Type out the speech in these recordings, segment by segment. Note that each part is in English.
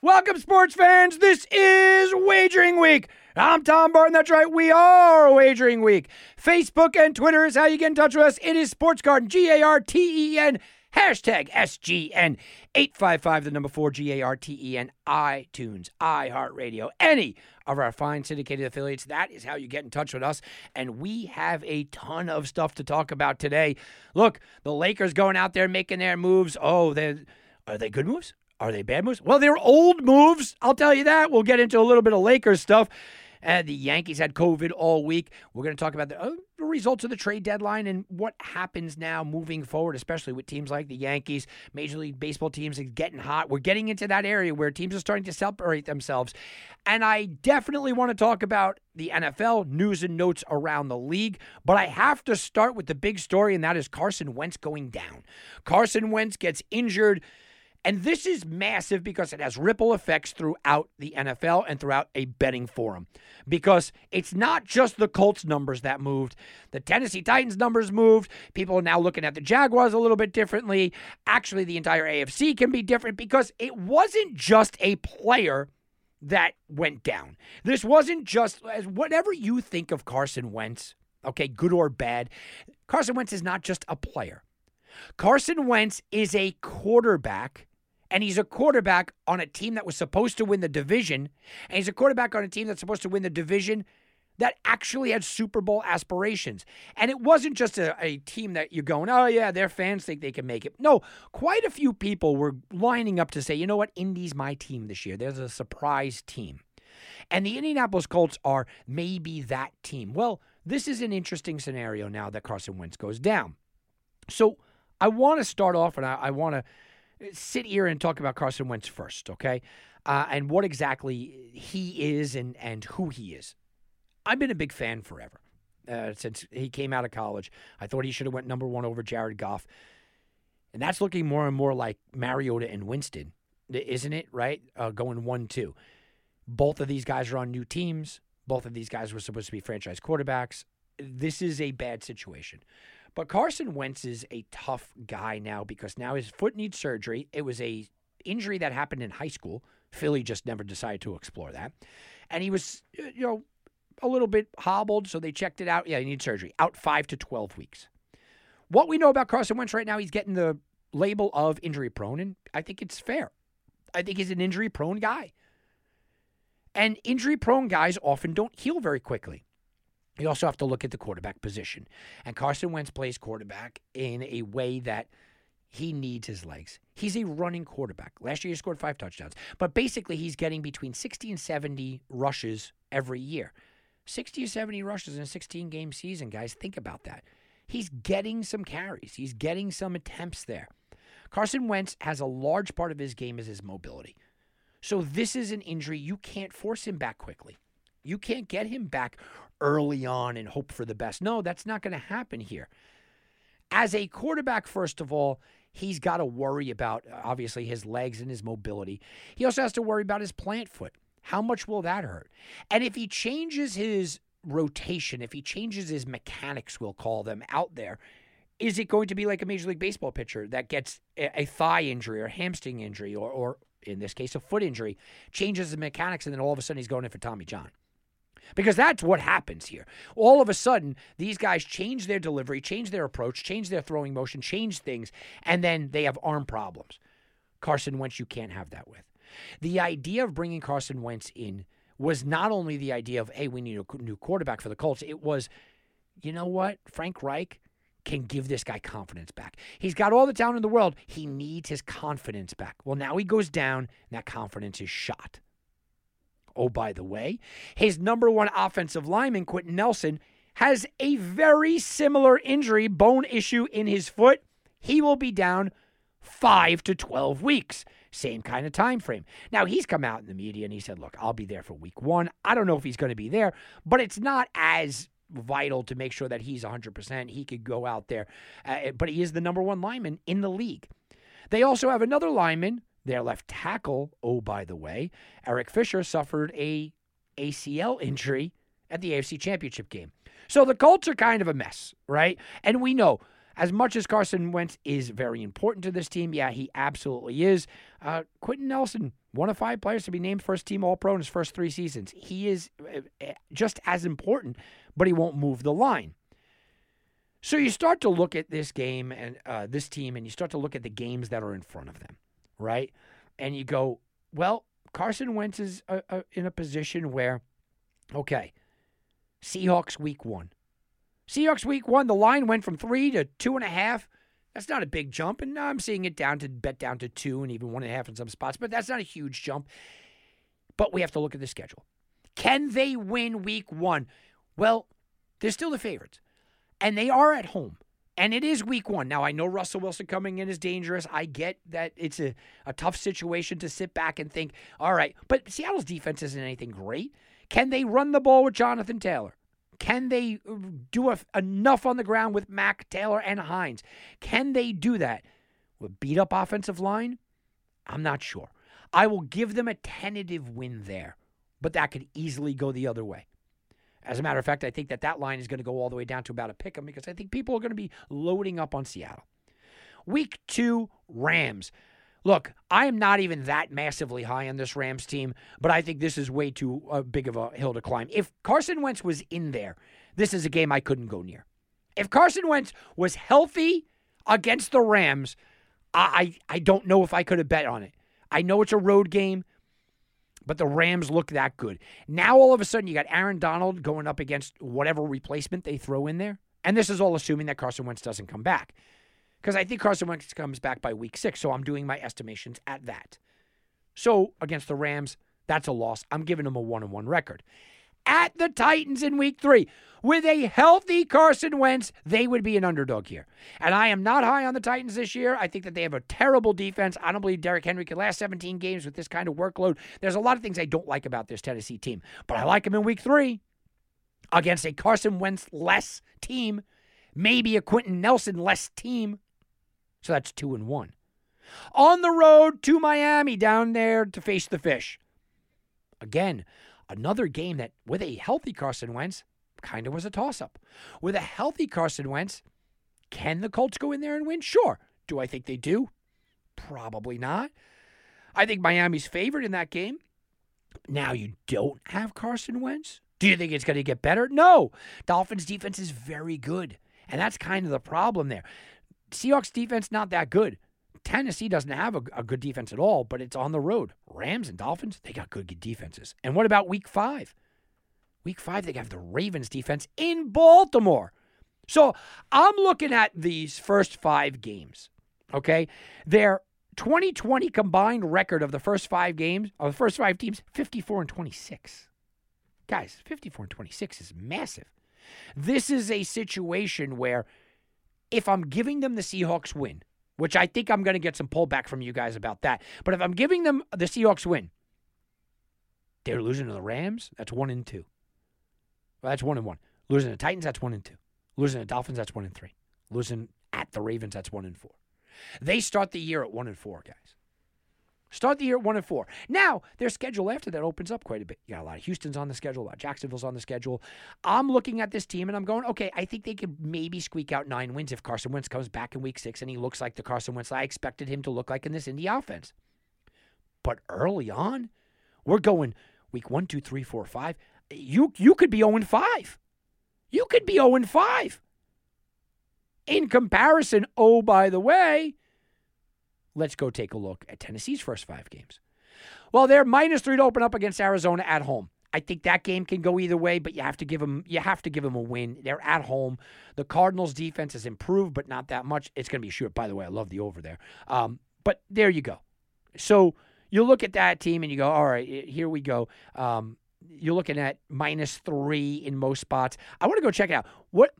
Welcome, sports fans. This is Wagering Week. I'm Tom Barton. That's right. We are Wagering Week. Facebook and Twitter is how you get in touch with us. It is Sports Garden, G A R T E N, hashtag SGN, 855, the number four, G A R T E N, iTunes, iHeartRadio, any of our fine syndicated affiliates. That is how you get in touch with us. And we have a ton of stuff to talk about today. Look, the Lakers going out there making their moves. Oh, they are they good moves? Are they bad moves? Well, they're old moves. I'll tell you that. We'll get into a little bit of Lakers stuff. Uh, the Yankees had COVID all week. We're going to talk about the, uh, the, results of the trade deadline and what happens now moving forward, especially with teams like the Yankees. Major League Baseball teams getting hot. We're getting into that area where teams are starting to separate themselves. And I definitely want to talk about the NFL news and notes around the league. But I have to start with the big story, and that is Carson Wentz going down. Carson Wentz gets injured. And this is massive because it has ripple effects throughout the NFL and throughout a betting forum. Because it's not just the Colts numbers that moved, the Tennessee Titans numbers moved. People are now looking at the Jaguars a little bit differently. Actually, the entire AFC can be different because it wasn't just a player that went down. This wasn't just as whatever you think of Carson Wentz, okay, good or bad, Carson Wentz is not just a player. Carson Wentz is a quarterback and he's a quarterback on a team that was supposed to win the division, and he's a quarterback on a team that's supposed to win the division that actually had Super Bowl aspirations. And it wasn't just a, a, team that you're going, oh, yeah, their fans think they can make it. No, quite a few people were lining up to say, you know what, Indy's my team this year. There's a surprise team. And the Indianapolis Colts are maybe that team. Well, this is an interesting scenario now that Carson Wentz goes down. So I want to start off and I, I want to sit here and talk about Carson Wentz first, okay? Uh, and what exactly he is and, and who he is. I've been a big fan forever uh, since he came out of college. I thought he should have went number one over Jared Goff. And that's looking more and more like Mariota and Winston, isn't it? Right? Uh, going one two. Both of these guys are on new teams. Both of these guys were supposed to be franchise quarterbacks. This is a bad situation. But Carson Wentz is a tough guy now because now his foot needs surgery. It was a injury that happened in high school. Philly just never decided to explore that. And he was, uh, you know, a little bit hobbled, so they checked it out. Yeah, he needs surgery. Out 5 to 12 weeks. What we know about Carson Wentz right now, he's getting the label of injury prone, and I think it's fair. I think he's an injury prone guy. And injury prone guys often don't heal very quickly. You also have to look at the quarterback position. And Carson Wentz plays quarterback in a way that he needs his legs. He's a running quarterback. Last year he scored five touchdowns. But basically, he's getting between 60 and 70 rushes every year. 60 or 70 rushes in a 16 game season, guys. Think about that. He's getting some carries, he's getting some attempts there. Carson Wentz has a large part of his game is his mobility. So this is an injury you can't force him back quickly. You can't get him back early on and hope for the best. No, that's not going to happen here. As a quarterback, first of all, he's got to worry about obviously his legs and his mobility. He also has to worry about his plant foot. How much will that hurt? And if he changes his rotation, if he changes his mechanics, we'll call them out there, is it going to be like a Major League Baseball pitcher that gets a, thigh injury or hamstring injury or, or in this case, a foot injury, changes the mechanics, and then all of a sudden he's going in for Tommy John? Because that's what happens here. All of a sudden, these guys change their delivery, change their approach, change their throwing motion, change things, and then they have arm problems. Carson Wentz, you can't have that with. The idea of bringing Carson Wentz in was not only the idea of, hey, we need a new quarterback for the Colts, it was, you know what? Frank Reich can give this guy confidence back. He's got all the talent in the world. He needs his confidence back. Well, now he goes down, and that confidence is shot. Oh, by the way, his number one offensive lineman, Quenton Nelson, has a very similar injury, bone issue in his foot. He will be down five to 12 weeks. Same kind of time frame. Now, he's come out in the media and he said, Look, I'll be there for week one. I don't know if he's going to be there, but it's not as vital to make sure that he's 100%. He could go out there, uh, but he is the number one lineman in the league. They also have another lineman, their left tackle. Oh, by the way, Eric Fisher suffered a ACL injury at the AFC Championship game. So the Colts are kind of a mess, right? And we know as much as Carson Wentz is very important to this team, yeah, he absolutely is. Uh, Quenton Nelson, one of five players to be named first team All Pro in his first three seasons. He is uh, uh, just as important, but he won't move the line. So you start to look at this game and uh, this team, and you start to look at the games that are in front of them, right? And you go, well, Carson Wentz is uh, uh, in a position where, okay, Seahawks week one. Seahawks week one, the line went from three to two and a half. That's not a big jump, and I'm seeing it down to bet down to two and even one and a half in some spots, but that's not a huge jump. But we have to look at the schedule. Can they win week one? Well, they're still the favorites, and they are at home. And it is week one. Now, I know Russell Wilson coming in is dangerous. I get that it's a, a tough situation to sit back and think, all right, but Seattle's defense isn't anything great. Can they run the ball with Jonathan Taylor? Can they uh, do a, enough on the ground with Mack, Taylor, and Hines? Can they do that with beat up offensive line? I'm not sure. I will give them a tentative win there, but that could easily go the other way. As a matter of fact, I think that that line is going to go all the way down to about a pick 'em because I think people are going to be loading up on Seattle. Week two, Rams. Look, I am not even that massively high on this Rams team, but I think this is way too uh, big of a hill to climb. If Carson Wentz was in there, this is a game I couldn't go near. If Carson Wentz was healthy against the Rams, I, I, I don't know if I could have bet on it. I know it's a road game, but the Rams look that good. Now all of a sudden you got Aaron Donald going up against whatever replacement they throw in there. And this is all assuming that Carson Wentz doesn't come back because I think Carson Wentz comes back by week six. So I'm doing my estimations at that. So against the Rams, that's a loss. I'm giving them a one and one record. At the Titans in week three, with a healthy Carson Wentz, they would be an underdog here. And I am not high on the Titans this year. I think that they have a terrible defense. I don't believe Derrick Henry can last 17 games with this kind of workload. There's a lot of things I don't like about this Tennessee team, but I like them in week three against a Carson Wentz less team, maybe a Quenton Nelson less team. So that's two and one. On the road to Miami, down there to face the fish. Again, another game that, with a healthy Carson Wentz, kind of was a toss up. With a healthy Carson Wentz, can the Colts go in there and win? Sure. Do I think they do? Probably not. I think Miami's favored in that game. Now you don't have Carson Wentz. Do you think it's going to get better? No. Dolphins defense is very good. And that's kind of the problem there. Seahawks defense not that good. Tennessee doesn't have a, a, good defense at all, but it's on the road. Rams and Dolphins, they got good defenses. And what about week five? Week five, they have the Ravens defense in Baltimore. So I'm looking at these first five games. Okay. Their 2020 combined record of the first five games, of the first five teams, 54 and 26. Guys, 54 and 26 is massive. This is a situation where if I'm giving them the Seahawks win, which I think I'm going to get some pullback from you guys about that, but if I'm giving them the Seahawks win, they're losing to the Rams. That's one and two. Well, that's one and one. Losing to Titans, that's one and two. Losing to the Dolphins, that's one and three. Losing at the Ravens, that's one and four. They start the year at one and four, guys. Start the year at one and four. Now their schedule after that opens up quite a bit. You got a lot of Houston's on the schedule, a lot of Jacksonville's on the schedule. I'm looking at this team and I'm going, okay, I think they could maybe squeak out nine wins if Carson Wentz comes back in Week Six and he looks like the Carson Wentz I expected him to look like in this Indy offense. But early on, we're going Week One, Two, Three, Four, Five. You you could be 0 and 5. You could be 0 and 5. In comparison, oh by the way Let's go take a look at Tennessee's first five games. Well, they're minus three to open up against Arizona at home. I think that game can go either way, but you have to give them you have to give them a win. They're at home. The Cardinals' defense has improved, but not that much. It's going to be short. By the way, I love the over there. Um, but there you go. So you look at that team and you go, all right, here we go. Um, you're looking at minus three in most spots. I want to go check it out. What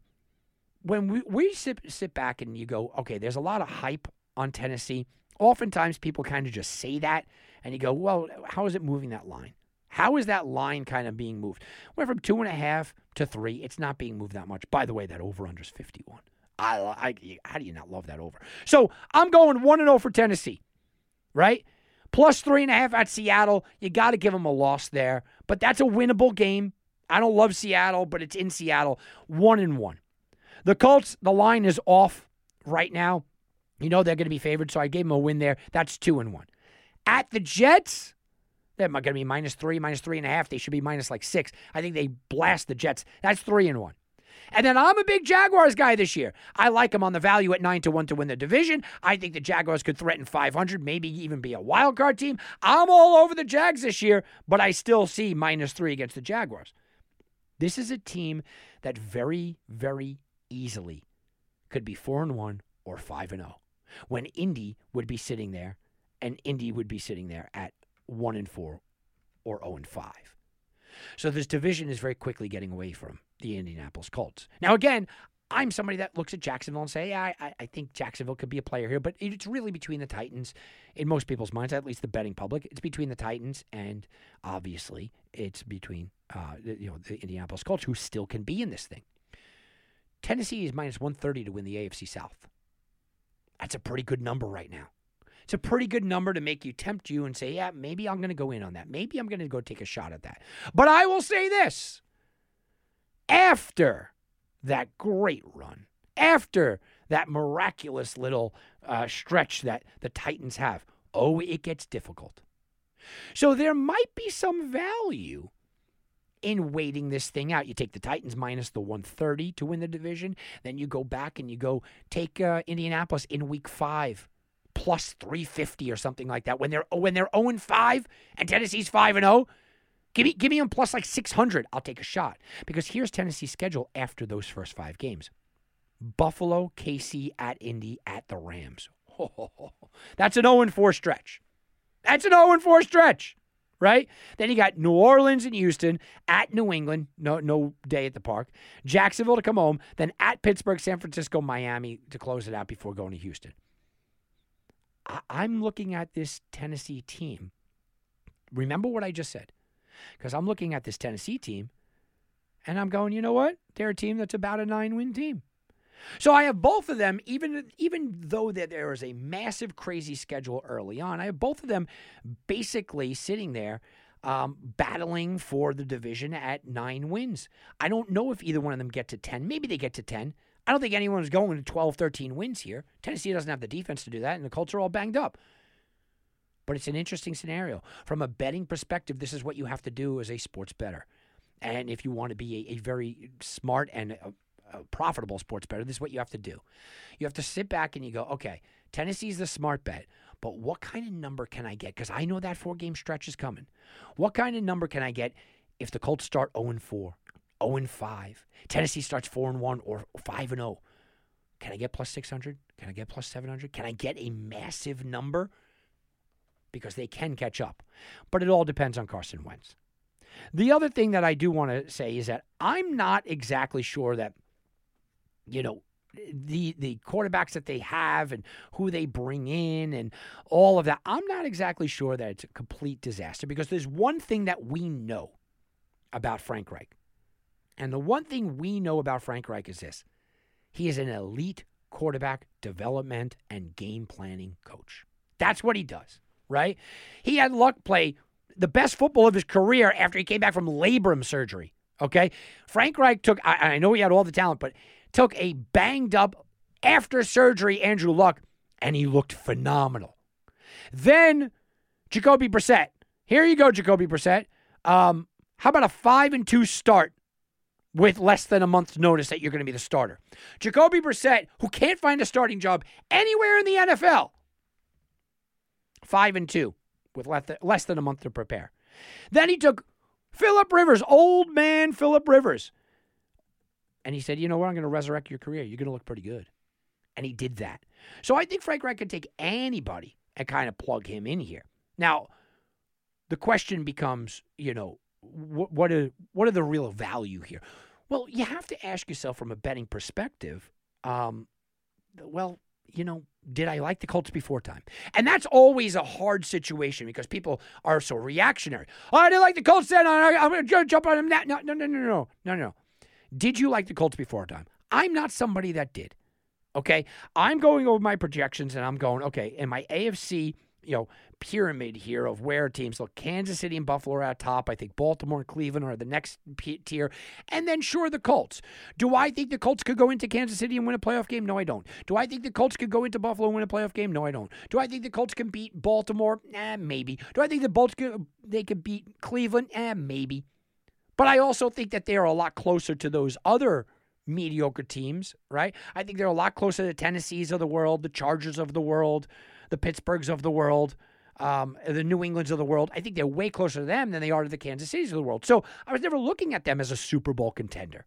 when we, we sit sit back and you go, okay, there's a lot of hype on Tennessee. Oftentimes people kind of just say that and you go, well, how is it moving that line? How is that line kind of being moved? Went from two and a half to three. It's not being moved that much. By the way, that over under is 51. I, I, how do you not love that over? So I'm going 1 0 for Tennessee, right? Plus three and a half at Seattle. You got to give them a loss there, but that's a winnable game. I don't love Seattle, but it's in Seattle. One and one. The Colts, the line is off right now. You know they're going to be favored, so I gave them a win there. That's two and one. At the Jets, they're going to be minus three, minus three and a half. They should be minus like six. I think they blast the Jets. That's three and one. And then I'm a big Jaguars guy this year. I like them on the value at nine to one to win the division. I think the Jaguars could threaten 500, maybe even be a wild card team. I'm all over the Jags this year, but I still see minus three against the Jaguars. This is a team that very, very easily could be four and one or five and zero. Oh. When Indy would be sitting there, and Indy would be sitting there at one and four or 0 and five. So this division is very quickly getting away from the Indianapolis Colts. Now, again, I'm somebody that looks at Jacksonville and say, yeah, I, I think Jacksonville could be a player here, but it's really between the Titans in most people's minds, at least the betting public. It's between the Titans and obviously it's between uh, you know the Indianapolis Colts, who still can be in this thing. Tennessee is minus 130 to win the AFC South. That's a pretty good number right now. It's a pretty good number to make you tempt you and say, yeah, maybe I'm going to go in on that. Maybe I'm going to go take a shot at that. But I will say this after that great run, after that miraculous little uh, stretch that the Titans have, oh, it gets difficult. So there might be some value in waiting this thing out. You take the Titans minus the 130 to win the division. Then you go back and you go take uh, Indianapolis in week five plus 350 or something like that. When they're when they're 0 and 5 and Tennessee's 5 and 0, give me give me them plus like 600. I'll take a shot because here's Tennessee's schedule after those first 5 games. Buffalo, KC at Indy at the Rams. Oh, that's an 0 and 4 stretch. That's an 0 and 4 stretch right? Then you got New Orleans and Houston at New England, no no day at the park. Jacksonville to come home, then at Pittsburgh, San Francisco, Miami to close it out before going to Houston. I- I'm looking at this Tennessee team. Remember what I just said, because I'm looking at this Tennessee team, and I'm going, you know what? They're a team that's about a nine win team. So I have both of them, even even though that there is a massive, crazy schedule early on. I have both of them basically sitting there, um, battling for the division at nine wins. I don't know if either one of them get to ten. Maybe they get to ten. I don't think anyone's going to 12, 13 wins here. Tennessee doesn't have the defense to do that, and the Colts are all banged up. But it's an interesting scenario. From a betting perspective, this is what you have to do as a sports better. And if you want to be a, a very smart and a, profitable sports better, this is what you have to do. You have to sit back and you go, okay, Tennessee's the smart bet, but what kind of number can I get? Because I know that four game stretch is coming. What kind of number can I get if the Colts start 0 4, 0 5, Tennessee starts 4 1 or 5 0? Can I get plus 600? Can I get plus 700? Can I get a massive number? Because they can catch up. But it all depends on Carson Wentz. The other thing that I do want to say is that I'm not exactly sure that you know, the the quarterbacks that they have and who they bring in and all of that. I'm not exactly sure that it's a complete disaster because there's one thing that we know about Frank Reich. And the one thing we know about Frank Reich is this. He is an elite quarterback development and game planning coach. That's what he does, right? He had Luck play the best football of his career after he came back from labrum surgery. Okay. Frank Reich took, I, I know he had all the talent, but took a banged up after surgery Andrew Luck, and he looked phenomenal. Then Jacoby Brissett. Here you go, Jacoby Brissett. Um, how about a five and two start with less than a month's notice that you're going to be the starter? Jacoby Brissett, who can't find a starting job anywhere in the NFL, five and two with less than a month to prepare. Then he took Philip Rivers, old man Philip Rivers. And he said, You know what? I'm going to resurrect your career. You're going to look pretty good. And he did that. So I think Frank Reich could take anybody and kind of plug him in here. Now, the question becomes, you know, what, what are what are the real value here? Well, you have to ask yourself from a betting perspective. Um, well, you know, did I like the Colts before time? And that's always a hard situation because people are so reactionary. Oh, I didn't like the Colts then. I'm going to jump on them now. No, no, no, no, no, no, no. Did you like the Colts before time? I'm not somebody that did. Okay. I'm going over my projections and I'm going, okay, in my AFC you know pyramid here of where teams look. Kansas City and Buffalo are at top. I think Baltimore and Cleveland are the next tier, and then sure the Colts. Do I think the Colts could go into Kansas City and win a playoff game? No, I don't. Do I think the Colts could go into Buffalo and win a playoff game? No, I don't. Do I think the Colts can beat Baltimore? Eh, maybe. Do I think the Bolts could, they could beat Cleveland? Eh, maybe. But I also think that they are a lot closer to those other mediocre teams, right? I think they're a lot closer to the Tennessees of the world, the Chargers of the world the Pittsburghs of the world, um, the New Englands of the world. I think they're way closer to them than they are to the Kansas Cities of the world. So I was never looking at them as a Super Bowl contender.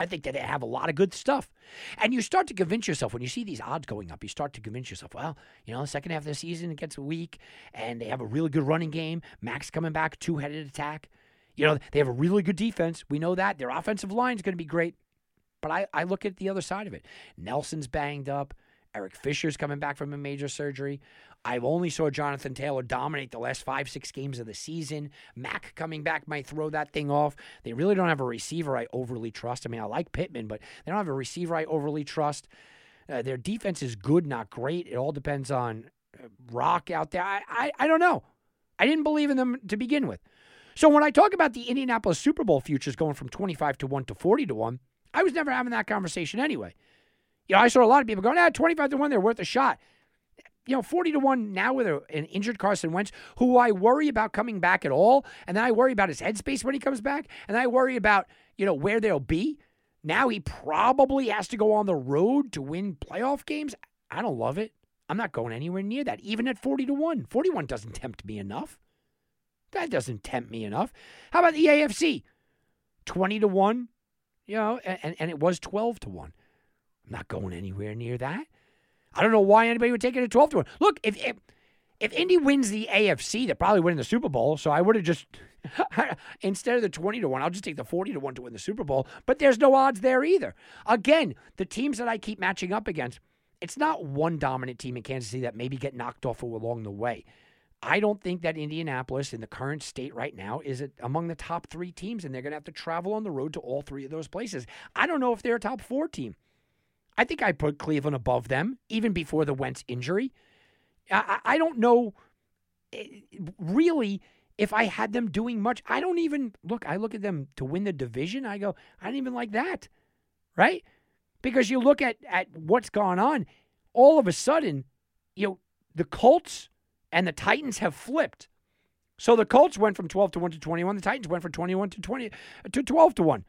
I think that they have a lot of good stuff. And you start to convince yourself when you see these odds going up, you start to convince yourself, well, you know, the second half of the season it gets weak and they have a really good running game. Mack's coming back, two headed attack. You know, they have a really good defense. We know that. Their offensive line is going to be great. But I, I look at the other side of it. Nelson's banged up. Eric Fisher's coming back from a major surgery. I've only saw Jonathan Taylor dominate the last five, six games of the season. Mack coming back might throw that thing off. They really don't have a receiver I overly trust. I mean, I like Pittman, but they don't have a receiver I overly trust. Uh, their defense is good, not great. It all depends on uh, Rock out there. I, I, I don't know. I didn't believe in them to begin with. So when I talk about the Indianapolis Super Bowl futures going from 25 to 1 to 40 to 1, I was never having that conversation anyway. You know, I saw a lot of people going, ah, 25 to 1, they're worth a shot. You know, 40 to 1 now with an injured Carson Wentz, who I worry about coming back at all. And then I worry about his headspace when he comes back. And I worry about, you know, where they'll be. Now he probably has to go on the road to win playoff games. I don't love it. I'm not going anywhere near that, even at 40 to 1. 41 doesn't tempt me enough. That doesn't tempt me enough. How about the AFC? 20 to 1, you know, and, and it was 12 to 1. I'm not going anywhere near that. I don't know why anybody would take it at 12 to 1. Look, if, if if Indy wins the AFC, they're probably winning the Super Bowl. So I would have just instead of the 20 to 1, I'll just take the 40 to 1 to win the Super Bowl. But there's no odds there either. Again, the teams that I keep matching up against, it's not one dominant team in Kansas City that maybe get knocked off along the way. I don't think that Indianapolis in the current state right now is among the top three teams, and they're going to have to travel on the road to all three of those places. I don't know if they're a top four team. I think I put Cleveland above them even before the Wentz injury. I, I don't know eh, really if I had them doing much. I don't even look, I look at them to win the division. I go, I don't even like that. Right? Because you look at, at what's gone on, all of a sudden, you know, the Colts and the Titans have flipped. So the Colts went from 12 to 1 to 21. The Titans went from 21 to 20 to 12 to 1.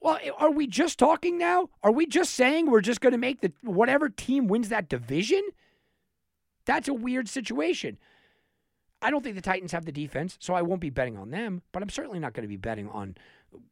Well, are we just talking now? Are we just saying we're just going to make the whatever team wins that division? That's a weird situation. I don't think the Titans have the defense, so I won't be betting on them, but I'm certainly not going to be betting on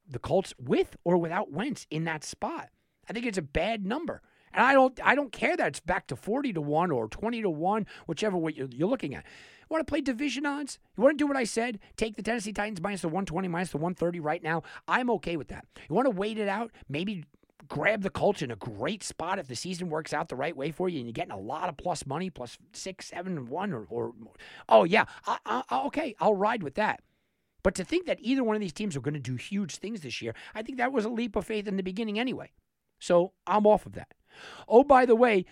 the Colts with or without Wentz in that spot. I think it's a bad number. And I don't I don't care that it's back to 40 to 1 or 20 to 1, whichever way you're, you're looking at. You want to play division odds? You want to do what I said? Take the Tennessee Titans minus the 120, minus the 130 right now. I'm okay with that. You want to wait it out? Maybe grab the Colts in a great spot if the season works out the right way for you and you're getting a lot of plus money, plus six, seven, one, or, or oh, yeah, I, I, okay, I'll ride with that. But to think that either one of these teams are going to do huge things this year, I think that was a leap of faith in the beginning anyway. So I'm off of that. Oh, by the way,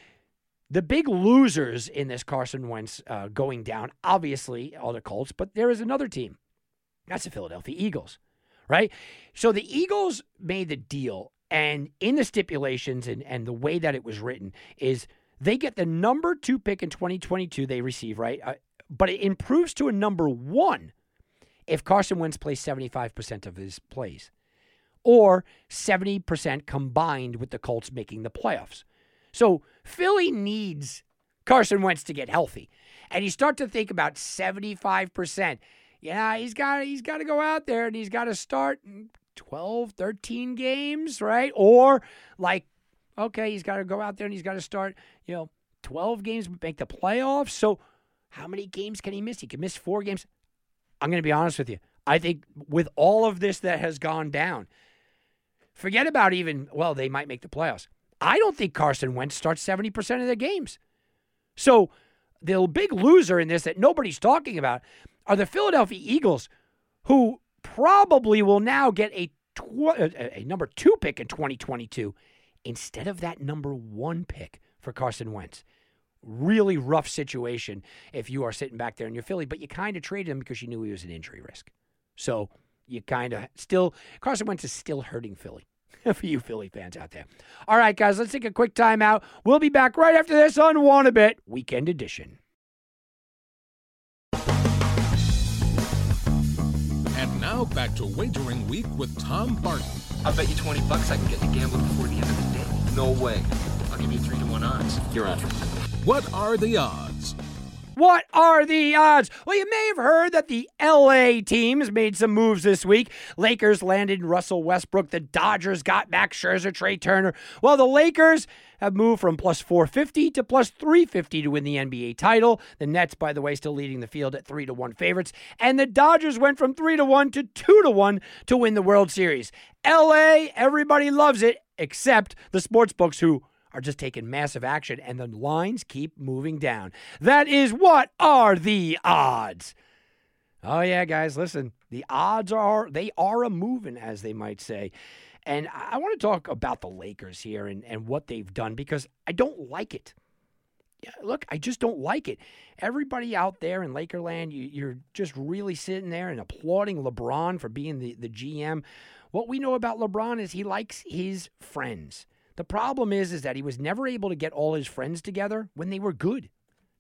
the big losers in this Carson Wentz uh, going down, obviously, are the Colts, but there is another team. That's the Philadelphia Eagles, right? So the Eagles made the deal, and in the stipulations and, and the way that it was written is they get the number two pick in 2022 they receive, right? Uh, but it improves to a number one if Carson Wentz plays 75% of his plays or 70% combined with the Colts making the playoffs. So Philly needs Carson Wentz to get healthy. And you start to think about 75%. Yeah, he's got he's got to go out there and he's got to start 12, 13 games, right? Or like okay, he's got to go out there and he's got to start, you know, 12 games make the playoffs. So how many games can he miss? He can miss 4 games. I'm going to be honest with you. I think with all of this that has gone down, forget about even, well, they might make the playoffs. I don't think Carson Wentz starts 70% of their games. So the big loser in this that nobody's talking about are the Philadelphia Eagles, who probably will now get a, tw- uh, a, a number two pick in 2022 instead of that number one pick for Carson Wentz. Really rough situation if you are sitting back there in your Philly, but you kind of traded him because you knew he was an injury risk. So you kind of still, Carson Wentz is still hurting Philly for you Philly fans out there. All right, guys, let's take a quick timeout. We'll be back right after this on Wanna Weekend Edition. And now back to Wagering Week with Tom Barton. I'll bet you 20 bucks I can get to gamble before the end of the day. No way. I'll give you 3 to 1 odds. You're on. What are the odds? What are the odds? Well, you may have heard that the LA teams made some moves this week. Lakers landed Russell Westbrook. The Dodgers got back Scherzer, Trea Turner. Well, the Lakers have moved from plus 450 to plus 350 to win the NBA title. The Nets, by the way, still leading the field at 3 to 1 favorites. And the Dodgers went from 3 to 1 to 2 to 1 to win the World Series. LA, everybody loves it, except the sports books who are just taking massive action and the lines keep moving down. That is what are the odds? Oh yeah, guys, listen. The odds are they are a moving, as they might say. And I want to talk about the Lakers here and, and what they've done because I don't like it. Yeah, look, I just don't like it. Everybody out there in Lakerland, you, you're just really sitting there and applauding LeBron for being the, the GM. What we know about LeBron is he likes his friends. The problem is, is that he was never able to get all his friends together when they were good.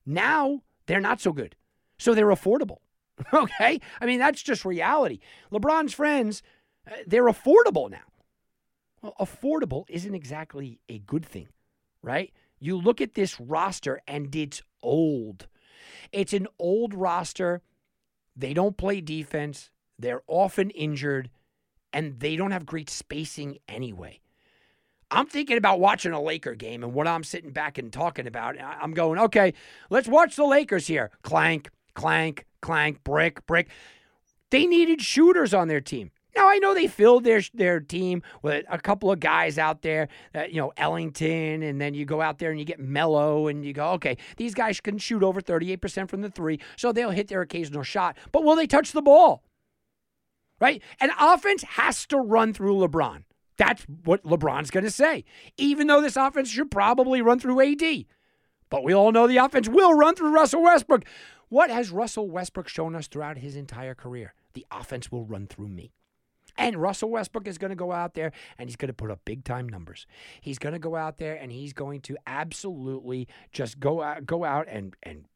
Now they're not so good, so they're affordable. okay, I mean that's just reality. LeBron's friends, uh, they're affordable now. Well, affordable isn't exactly a good thing, right? You look at this roster and it's old. It's an old roster. They don't play defense. They're often injured, and they don't have great spacing anyway. I'm thinking about watching a Laker game and what I'm sitting back and talking about. I'm going, okay, let's watch the Lakers here. Clank, clank, clank, brick, brick. They needed shooters on their team. Now I know they filled their their team with a couple of guys out there, uh, you know Ellington, and then you go out there and you get Melo, and you go, okay, these guys can shoot over 38% from the three, so they'll hit their occasional shot. But will they touch the ball? Right? And offense has to run through LeBron. That's what LeBron's going to say. Even though this offense should probably run through AD. But we all know the offense will run through Russell Westbrook. What has Russell Westbrook shown us throughout his entire career? The offense will run through me. And Russell Westbrook is going to go out there and he's going to put up big time numbers. He's going to go out there and he's going to absolutely just go out, go out and and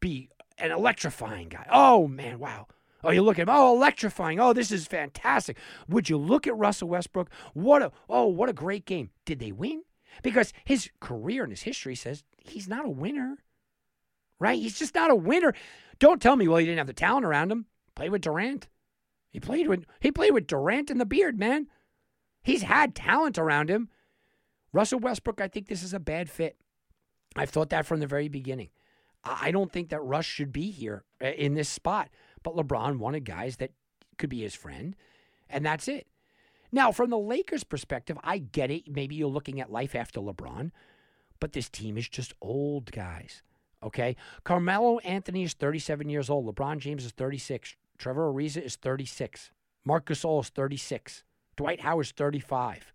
be an electrifying guy. Oh man, wow. Oh, you look at him. Oh, electrifying. Oh, this is fantastic. Would you look at Russell Westbrook? What a oh, what a great game. Did they win? Because his career and his history says he's not a winner. Right? He's just not a winner. Don't tell me, well, he didn't have the talent around him. Play with Durant. He played with he played with Durant and the beard, man. He's had talent around him. Russell Westbrook, I think this is a bad fit. I've thought that from the very beginning. I don't think that Russ should be here uh, in this spot. But LeBron wanted guys that could be his friend, and that's it. Now, from the Lakers' perspective, I get it. Maybe you're looking at life after LeBron, but this team is just old guys. Okay? Carmelo Anthony is 37 years old. LeBron James is 36. Trevor Ariza is 36. Marc Gasol is 36. Dwight Howard is 35.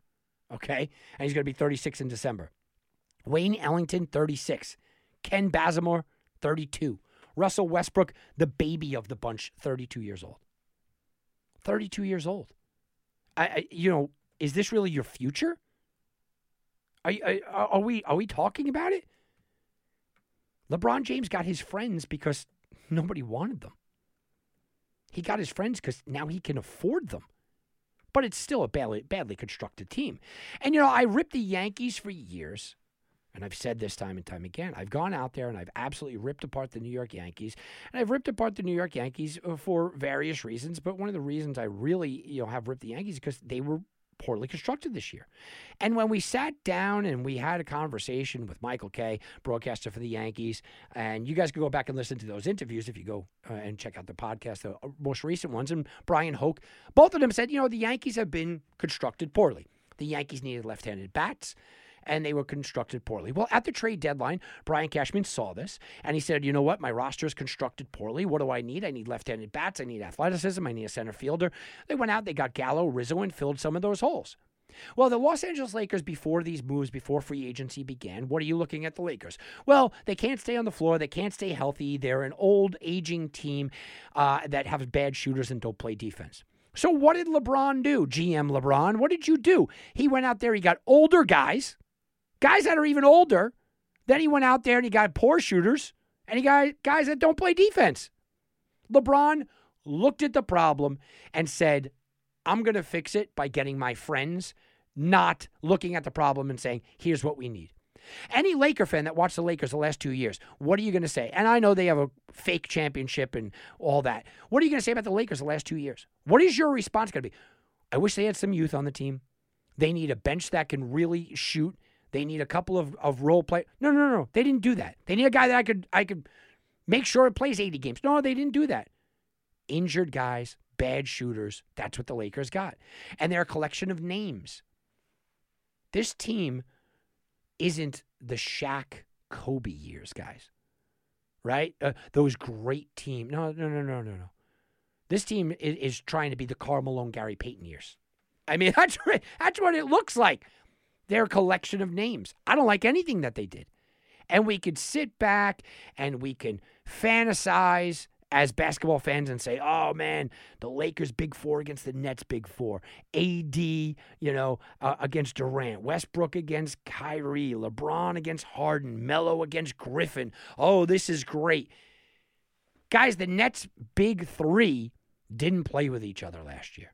Okay? And he's going to be 36 in December. Wayne Ellington, 36. Kent Bazemore, 32. Russell Westbrook, the baby of the bunch, 32 years old. 32 years old. I, I you know, is this really your future? Are, are, are we are we talking about it? LeBron James got his friends because nobody wanted them. He got his friends because now he can afford them. But it's still a badly, badly constructed team. And, you know, I ripped the Yankees for years and I've said this time and time again, I've gone out there and I've absolutely ripped apart the New York Yankees. And I've ripped apart the New York Yankees uh, for various reasons, but one of the reasons I really, you know, have ripped the Yankees is because they were poorly constructed this year. And when we sat down and we had a conversation with Michael Kay, broadcaster for the Yankees, and you guys can go back and listen to those interviews if you go uh, and check out the podcast, the uh, most recent ones, and Bryan Hoch, both of them said, you know, the Yankees have been constructed poorly. The Yankees needed left handed bats and they were constructed poorly. Well, at the trade deadline, Brian Cashman saw this and he said, you know what? My roster is constructed poorly. What do I need? I need left handed bats. I need athleticism. I need a center fielder. They went out, they got Gallo, Rizzo, and filled some of those holes. Well, the Los Angeles Lakers, before these moves, before free agency began, what are you looking at the Lakers? Well, they can't stay on the floor. They can't stay healthy. They're an old, aging team uh, that have bad shooters and don't play defense. So, what did LeBron do? GM LeBron, what did you do? He went out there, he got older guys guys that are even older. Then he went out there and he got poor shooters and he got guys that don't play defense. LeBron looked at the problem and said, I'm going to fix it by getting my friends, not looking at the problem and saying, here's what we need. Any Laker fan that watched the Lakers the last two years, what are you going to say? And I know they have a fake championship and all that. What are you going to say about the Lakers the last two years? What is your response going to be? I wish they had some youth on the team. They need a bench that can really shoot they need a couple of, of role play. No, no, no, no. They didn't do that. They need a guy that I could I could make sure it plays 80 games. No, they didn't do that. Injured guys, bad shooters. That's what the Lakers got. And they're a collection of names. This team isn't the Shaq Kobe years, guys. Right? Uh, those great team. No, no, no, no, no, no. This team is, is trying to be the Karl Malone, Gary Payton years. I mean, that's that's what it looks like their collection of names. I don't like anything that they did. And we could sit back and we can fantasize as basketball fans and say, oh man, the Lakers big four against the Nets big four. AD, you know, uh, against Durant. Westbrook against Kyrie. LeBron against Harden. Melo against Griffin. Oh, this is great. Guys, the Nets big three didn't play with each other last year.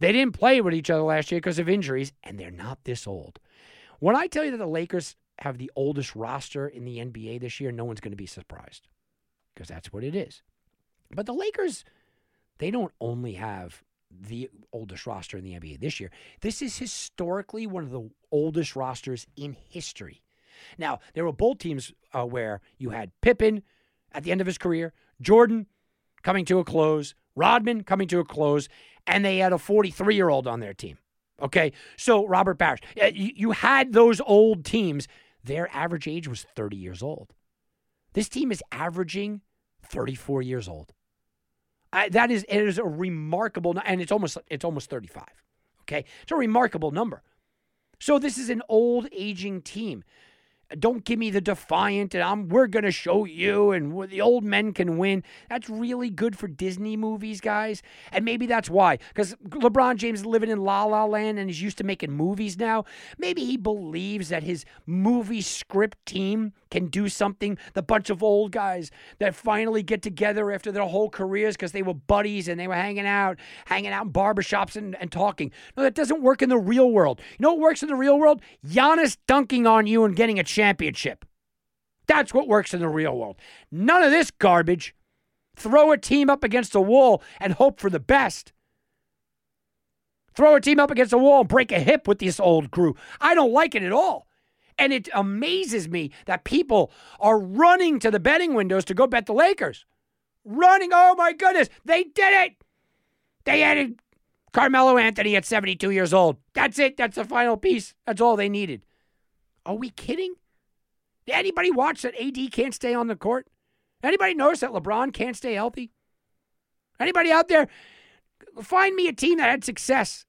They didn't play with each other last year because of injuries, and they're not this old. When I tell you that the Lakers have the oldest roster in the NBA this year, no one's going to be surprised because that's what it is. But the Lakers, they don't only have the oldest roster in the NBA this year. This is historically one of the oldest rosters in history. Now, there were both teams uh, where you had Pippen at the end of his career, Jordan coming to a close, Rodman coming to a close, and they had a 43 year old on their team. Okay. So Robert Parish, eh, you had those old teams. Their average age was 30 years old. This team is averaging 34 years old. I, that is it is a remarkable and it's almost it's almost 35. Okay? It's a remarkable number. So this is an old aging team. Don't give me the defiant and I'm we're going to show you and the old men can win. That's really good for Disney movies, guys. And maybe that's why cuz LeBron James is living in La La Land and he's used to making movies now. Maybe he believes that his movie script team can do something. The bunch of old guys that finally get together after their whole careers because they were buddies and they were hanging out, hanging out in barbershops and, and talking. No, that doesn't work in the real world. You know what works in the real world? Giannis dunking on you and getting a championship. That's what works in the real world. None of this garbage. Throw a team up against a wall and hope for the best. Throw a team up against a wall and break a hip with this old crew. I don't like it at all. And it amazes me that people are running to the betting windows to go bet the Lakers. Running. Oh my goodness. They did it. They added Carmelo Anthony at 72 years old. That's it. That's the final piece. That's all they needed. Are we kidding? Did anybody watch that AD can't stay on the court? Anybody notice that LeBron can't stay healthy? Anybody out there? Find me a team that had success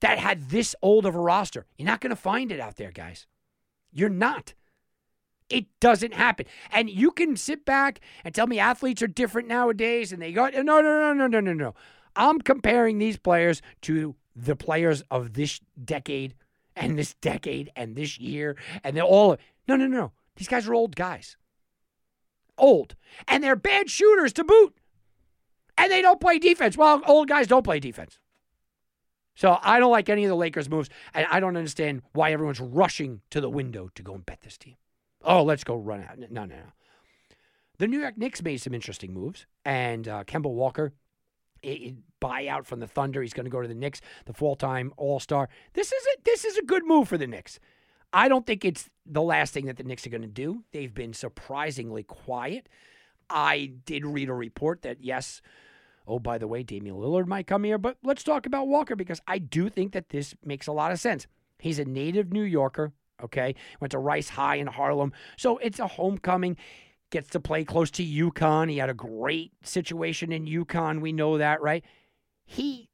that had this old of a roster. You're not going to find it out there, guys. You're not. It doesn't happen. And you can sit back and tell me athletes are different nowadays and they go, no, no, no, no, no, no, no. I'm comparing these players to the players of this decade and this decade and this year. And they're all, no, no, no. These guys are old guys. Old. And they're bad shooters to boot. And they don't play defense. Well, old guys don't play defense. So I don't like any of the Lakers moves, and I don't understand why everyone's rushing to the window to go and bet this team. Oh, let's go run out. No, no, no. The New York Knicks made some interesting moves, and uh, Kemba Walker, a buyout from the Thunder. He's going to go to the Knicks, the full-time All-Star. This is a this is a good move for the Knicks. I don't think it's the last thing that the Knicks are going to do. They've been surprisingly quiet. I did read a report that yes, oh by the way, Damian Lillard might come here, but let's talk about Walker because I do think that this makes a lot of sense. He's a native New Yorker. Okay, went to Rice High in Harlem, so it's a homecoming gets to play close to UConn. He had a great situation in UConn. We know that, right? He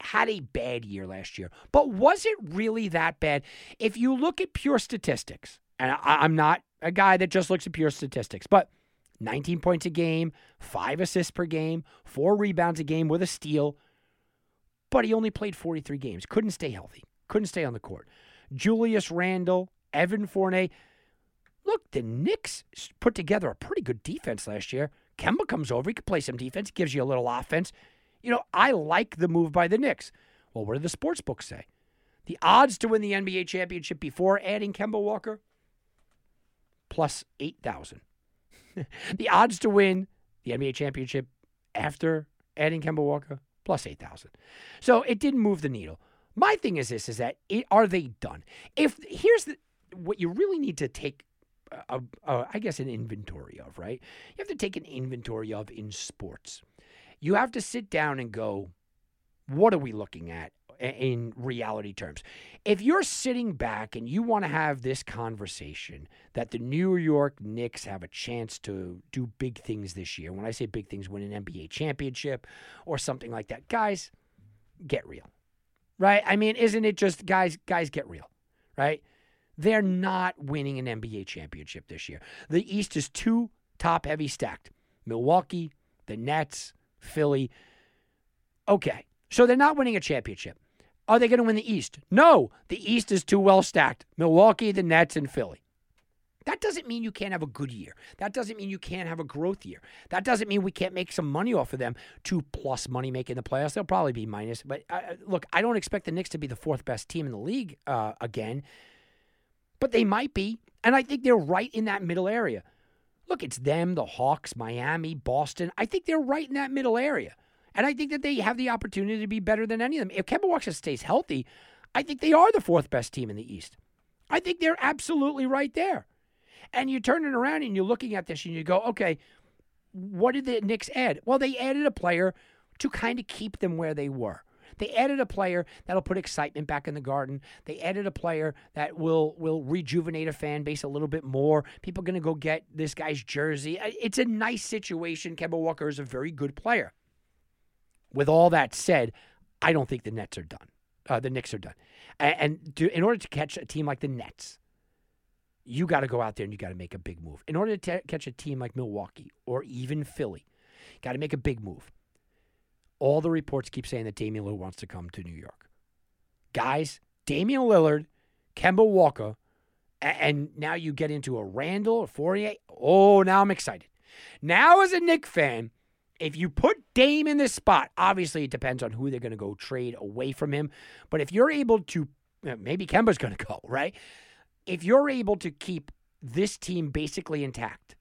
had a bad year last year, but was it really that bad? If you look at pure statistics, and I, am not a guy that just looks at pure statistics, but 19 points a game, five assists per game, four rebounds a game with a steal, but he only played 43 games. Couldn't stay healthy, couldn't stay on the court. Julius Randle, Evan Fournier, Look, the Knicks put together a pretty good defense last year. Kemba comes over, he can play some defense, gives you a little offense. You know, I like the move by the Knicks. Well, what do the sports books say? The odds to win the NBA championship before adding Kemba Walker plus 8,000. the odds to win the NBA championship after adding Kemba Walker plus 8,000. So it didn't move the needle. My thing is this is that it, are they done? If here's the, what you really need to take I guess, an inventory of, right? You have to take an inventory of in sports. You have to sit down and go, what are we looking at in reality terms? If you're sitting back and you want to have this conversation that the New York Knicks have a chance to do big things this year, when I say big things, win an NBA championship or something like that, guys, get real, right? I mean, isn't it just guys, guys, get real, right? They're not winning an NBA championship this year. The East is too top heavy stacked. Milwaukee, the Nets, Philly. Okay, so they're not winning a championship. Are they going to win the East? No, the East is too well stacked. Milwaukee, the Nets, and Philly. That doesn't mean you can't have a good year. That doesn't mean you can't have a growth year. That doesn't mean we can't make some money off of them. Two plus money making the playoffs. They'll probably be minus. But uh, look, I don't expect the Knicks to be the fourth best team in the league uh, again but they might be. And I think they're right in that middle area. Look, it's them, the Hawks, Miami, Boston. I think they're right in that middle area. And I think that they have the opportunity to be better than any of them. If Kemba Walker stays healthy, I think they are the fourth best team in the East. I think they're absolutely right there. And you turn it around and you're looking at this and you go, okay, what did the Knicks add? Well, they added a player to kind of keep them where they were. They added a player that'll put excitement back in the garden. They added a player that will will rejuvenate a fan base a little bit more. People are going to go get this guy's jersey. Uh, it's a nice situation. Kemba Walker is a very good player. With all that said, I don't think the Nets are done. Uh, the Knicks are done. And, and to, in order to catch a team like the Nets, you got to go out there and you got to make a big move. In order to t- catch a team like Milwaukee or even Philly, got to make a big move. All the reports keep saying that Damian Lillard wants to come to New York. Guys, Damian Lillard, Kemba Walker, and now you get into a Randle or Fournier. Oh, now I'm excited. Now, as a Knick fan, if you put Dame in this spot, obviously it depends on who they're going to go trade away from him. But if you're able to, uh, maybe Kemba's going to go, right? If you're able to keep this team basically intact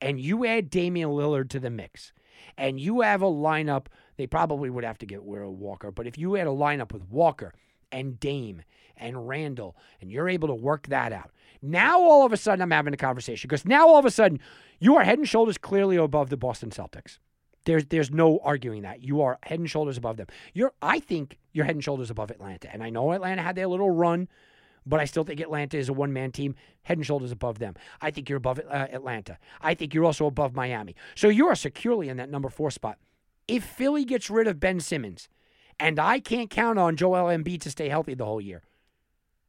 and you add Damian Lillard to the mix and you have a lineup they probably would have to get Will Walker. But if you had a lineup with Walker and Dame and Randle and you're able to work that out, now all of a sudden I'm having a conversation because now all of a sudden you are head and shoulders clearly above the Boston Celtics. There's there's no arguing that you are head and shoulders above them. You're I think you're head and shoulders above Atlanta, and I know Atlanta had their little run, but I still think Atlanta is a one man team, head and shoulders above them. I think you're above uh, Atlanta. I think you're also above Miami. So you are securely in that number four spot. If Philly gets rid of Ben Simmons, and I can't count on Joel Embiid to stay healthy the whole year,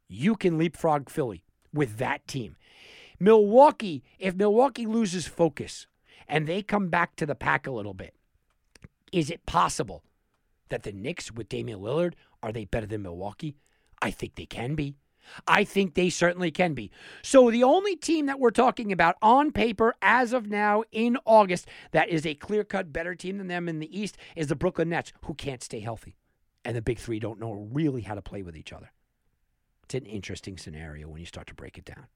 you can leapfrog Philly with that team. Milwaukee, if Milwaukee loses focus and they come back to the pack a little bit, is it possible that the Knicks with Damian Lillard are they better than Milwaukee? I think they can be. I think they certainly can be. So, the only team that we're talking about on paper as of now in August that is a clear cut better team than them in the East is the Brooklyn Nets, who can't stay healthy. and the big three don't know really how to play with each other. It's an interesting scenario when you start to break it down.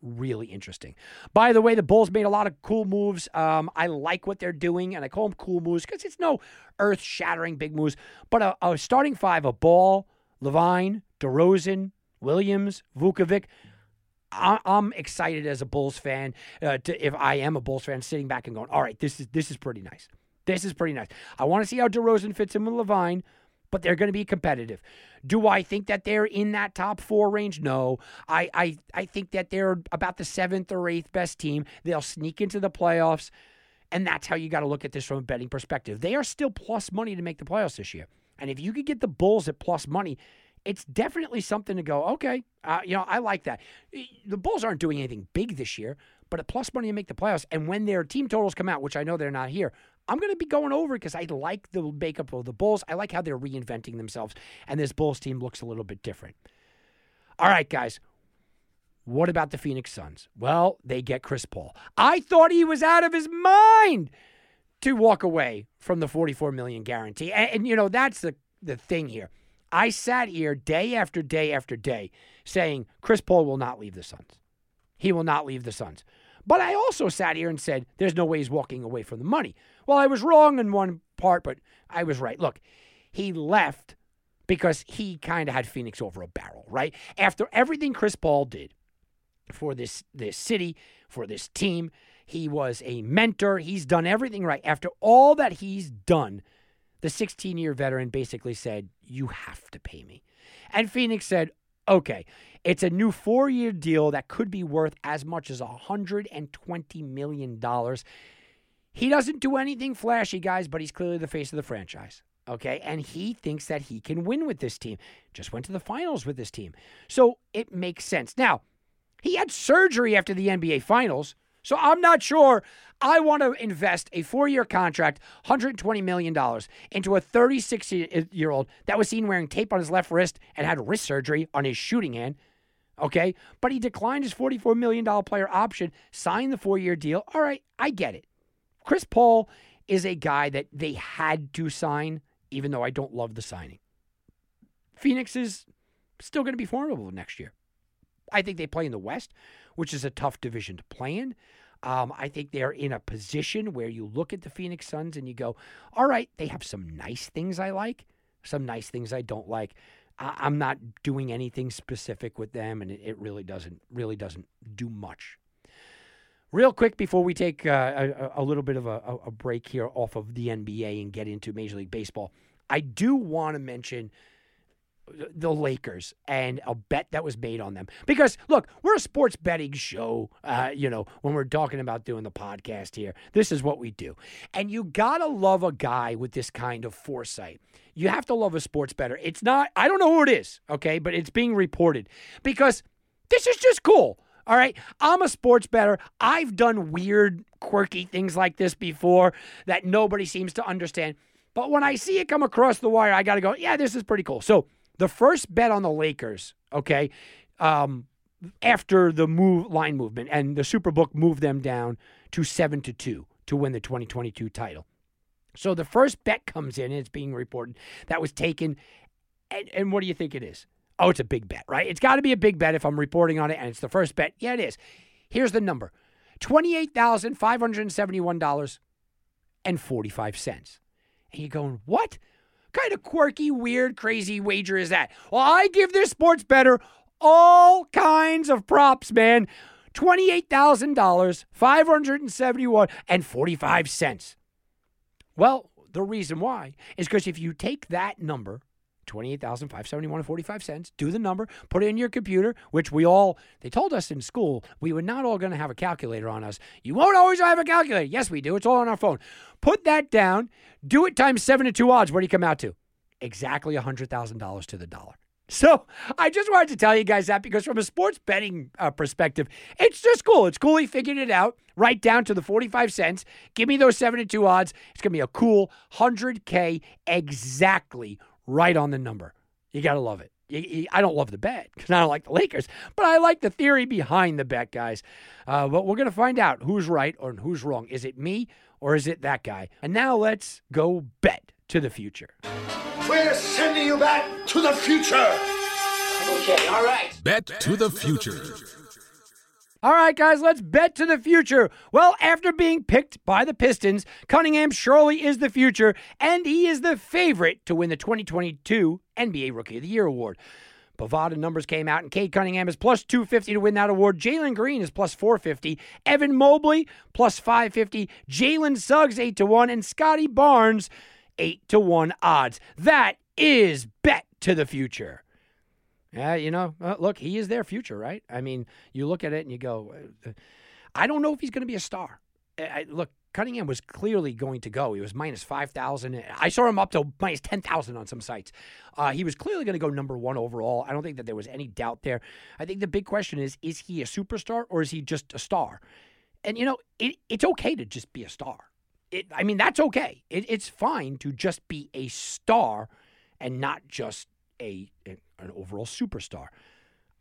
Really interesting. By the way, the Bulls made a lot of cool moves. Um, I like what they're doing, and I call them cool moves because it's no earth shattering big moves. But a, a starting five of Ball, LaVine, DeRozan, Williams, Vucevic. I'm excited as a Bulls fan. Uh, to, if I am a Bulls fan, sitting back and going, "All right, this is this is pretty nice. This is pretty nice. I want to see how DeRozan fits in with LaVine, but they're going to be competitive. Do I think that they're in that top four range? No. I I I think that they're about the seventh or eighth best team. They'll sneak into the playoffs, and that's how you got to look at this from a betting perspective. They are still plus money to make the playoffs this year, and if you could get the Bulls at plus money it's definitely something to go, okay, uh, you know, I like that. The Bulls aren't doing anything big this year, but at plus money to make the playoffs. And when their team totals come out, which I know they're not here, I'm going to be going over because I like the makeup of the Bulls. I like how they're reinventing themselves, and this Bulls team looks a little bit different. All right, guys. What about the Phoenix Suns? Well, they get Chris Paul. I thought he was out of his mind to walk away from the 44 million guarantee. And, and you know, that's the the thing here. I sat here day after day after day saying Chris Paul will not leave the Suns. He will not leave the Suns. But I also sat here and said there's no way he's walking away from the money. Well, I was wrong in one part, but I was right. Look, he left because he kind of had Phoenix over a barrel, right? After everything Chris Paul did for this this city, for this team, he was a mentor. He's done everything right. After all that he's done, the 16 year veteran basically said, You have to pay me. And Phoenix said, Okay, it's a new four year deal that could be worth as much as $120 million. He doesn't do anything flashy, guys, but he's clearly the face of the franchise. Okay, and he thinks that he can win with this team. Just went to the finals with this team. So it makes sense. Now, he had surgery after the NBA Finals. So I'm not sure I want to invest a four year contract, $120 million, into a 36 year old that was seen wearing tape on his left wrist and had wrist surgery on his shooting hand. Okay. But he declined his $44 million player option, signed the four year deal. All right. I get it. Chris Paul is a guy that they had to sign, even though I don't love the signing. Phoenix is still going to be formidable next year. I think they play in the West, which is a tough division to play in. Um, I think they're in a position where you look at the Phoenix Suns and you go, all right, they have some nice things I like, some nice things I don't like. I- am not doing anything specific with them, and it, it really doesn't really doesn't do much. Real quick before we take uh, a, a, little bit of a, a break here off of the NBA and get into Major League Baseball, I do want to mention the Lakers and a bet that was made on them. Because look, we're a sports betting show. Uh, you know, when we're talking about doing the podcast here, this is what we do. And you gotta love a guy with this kind of foresight. You have to love a sports better. It's not. I don't know who it is. Okay, but it's being reported because this is just cool. All right. I'm a sports better. I've done weird, quirky things like this before that nobody seems to understand. But when I see it come across the wire, I got to go, yeah, this is pretty cool. So the first bet on the Lakers, okay, um, after the move line movement and the Superbook moved them down to seven to two to win the 2022 title. So the first bet comes in, and it's being reported that was taken. And, and what do you think it is? Oh, it's a big bet, right? It's got to be a big bet if I'm reporting on it, and it's the first bet. Yeah, it is. Here's the number $28,571 and 45 cents. And you're going, what? Kind of quirky, weird, crazy wager is that? Well, I give this sports better all kinds of props, man. $28,000, 571 and 45 cents. Well, the reason why is because if you take that number, 28,571 and 45 cents, do the number, put it in your computer, which we all, they told us in school, we were not all going to have a calculator on us. You won't always have a calculator. Yes, we do. It's all on our phone. Put that down, do it times seven to two odds. What do you come out to? Exactly $100,000 to the dollar. So I just wanted to tell you guys that because from a sports betting uh, perspective, it's just cool. It's cool he figured it out right down to the 45 cents. Give me those 72 odds. It's going to be a cool 100K exactly right on the number. You got to love it. I don't love the bet because I don't like the Lakers, but I like the theory behind the bet, guys. Uh, but we're going to find out who's right or who's wrong. Is it me or is it that guy? And now let's go bet to the future. We're sending you back to the future. Okay, all right. Bet to the future. All right, guys, let's bet to the future. Well, after being picked by the Pistons, Cunningham surely is the future, and he is the favorite to win the 2022 NBA Rookie of the Year award. Bovada numbers came out, and Cade Cunningham is plus 250 to win that award. Jalen Green is plus 450. Evan Mobley plus 550. Jalen Suggs 8 to 1. And Scottie Barnes 8 to 1 odds. That is bet to the future. Yeah, you know, uh, look, he is their future, right? I mean, you look at it and you go, uh, I don't know if he's going to be a star. I, look, Cunningham was clearly going to go. He was minus 5,000. I saw him up to minus 10,000 on some sites. Uh, he was clearly going to go number one overall. I don't think that there was any doubt there. I think the big question is is he a superstar or is he just a star? And, you know, it, it's okay to just be a star. It, I mean, that's okay. It, it's fine to just be a star and not just a, an overall superstar.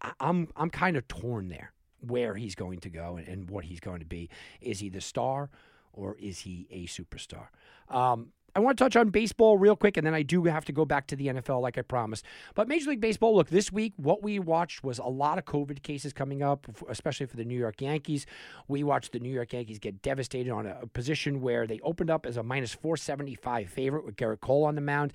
I, I'm I'm kind of torn there where he's going to go and, and, what he's going to be. Is he the star or is he a superstar? Um, I want to touch on baseball real quick, and then I do have to go back to the NFL like I promised. But Major League Baseball, look, this week, what we watched was a lot of COVID cases coming up, especially for the New York Yankees. We watched the New York Yankees get devastated on a, a position where they opened up as a minus 475 favorite with Gerrit Cole on the mound.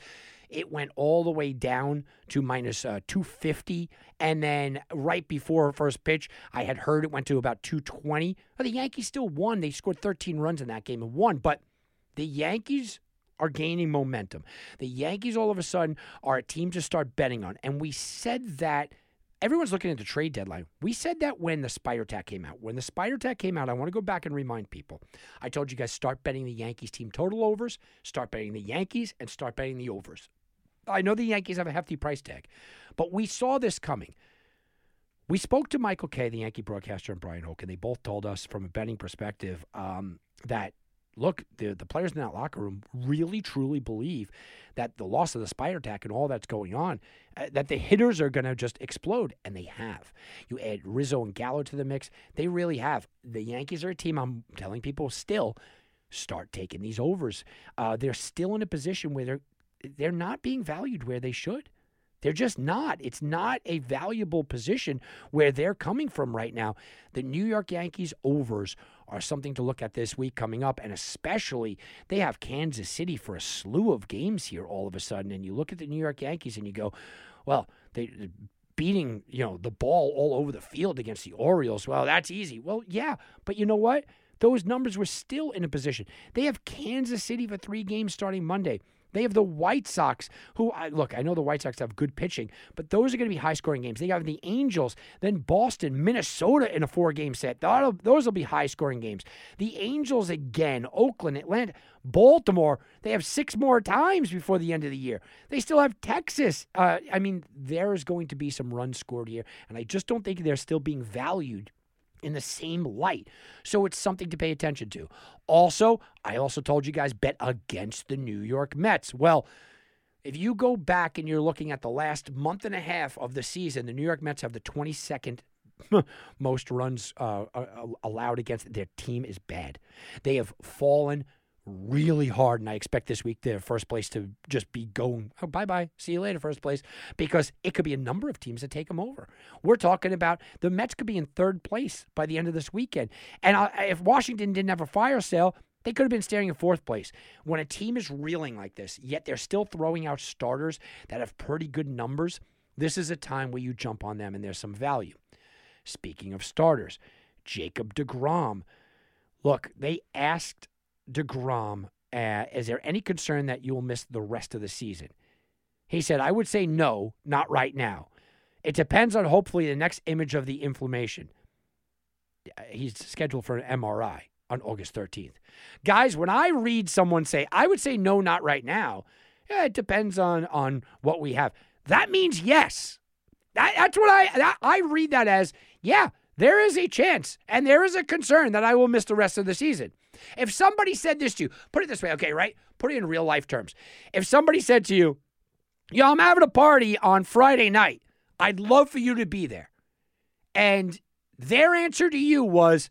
It went all the way down to minus, uh, 250. And then right before first pitch, I had heard it went to about 220. But the Yankees still won. They scored 13 runs in that game and won. But the Yankees are gaining momentum. The Yankees all of a sudden are a team to start betting on. And we said that everyone's looking at the trade deadline. We said that when the Spider Tack came out. When the Spider Tack came out, I want to go back and remind people. I told you guys start betting the Yankees team total overs, start betting the Yankees, and start betting the overs. I know the Yankees have a hefty price tag, but we saw this coming. We spoke to Michael Kay, the Yankee broadcaster, and Bryan Hoch, and they both told us from a betting perspective um, that look, the the players in that locker room really truly believe that the loss of the spider tack and all that's going on, uh, that the hitters are going to just explode, and they have. You add Rizzo and Gallo to the mix, they really have. The Yankees are a team. I'm telling people still start taking these overs. Uh, they're still in a position where they're they're not being valued where they should. They're just not. It's not a valuable position where they're coming from right now. The New York Yankees overs are something to look at this week coming up, and especially they have Kansas City for a slew of games here all of a sudden. And you look at the New York Yankees and you go, well, they beating you know the ball all over the field against the Orioles. Well, that's easy. Well, yeah, but you know what? Those numbers were still in a position. They have Kansas City for three games starting Monday. They have the White Sox, who, look, I know the White Sox have good pitching, but those are going to be high scoring games. They have the Angels, then Boston, Minnesota in a four game set. That'll, those will be high scoring games. The Angels again, Oakland, Atlanta, Baltimore, they have six more times before the end of the year. They still have Texas. Uh, I mean, there is going to be some runs scored here, and I just don't think they're still being valued in the same light. So it's something to pay attention to. Also, I also told you guys bet against the New York Mets. Well, if you go back and you're looking at the last month and a half of the season, the New York Mets have the 22nd most runs uh, allowed against their team is bad. They have fallen really hard, and I expect this week the first place to just be going, oh, bye bye, see you later, first place, because it could be a number of teams that take them over. We're talking about the Mets could be in third place by the end of this weekend. And uh, if Washington didn't have a fire sale, they could have been staring in fourth place. When a team is reeling like this, yet they're still throwing out starters that have pretty good numbers, this is a time where you jump on them and there's some value. Speaking of starters, Jacob DeGrom. Look, they asked DeGrom, uh, is there any concern that you will miss the rest of the season? He said, I would say no, not right now. It depends on hopefully the next image of the inflammation. Uh, he's scheduled for an MRI on August 13th. Guys, when I read someone say, I would say no, not right now, yeah, it depends on, on what we have. That means yes. That, that's what I, that, I read that as, yeah, there is a chance and there is a concern that I will miss the rest of the season. If somebody said this to you, put it this way, okay, right? Put it in real life terms. If somebody said to you, Yo, I'm having a party on Friday night, I'd love for you to be there. And their answer to you was,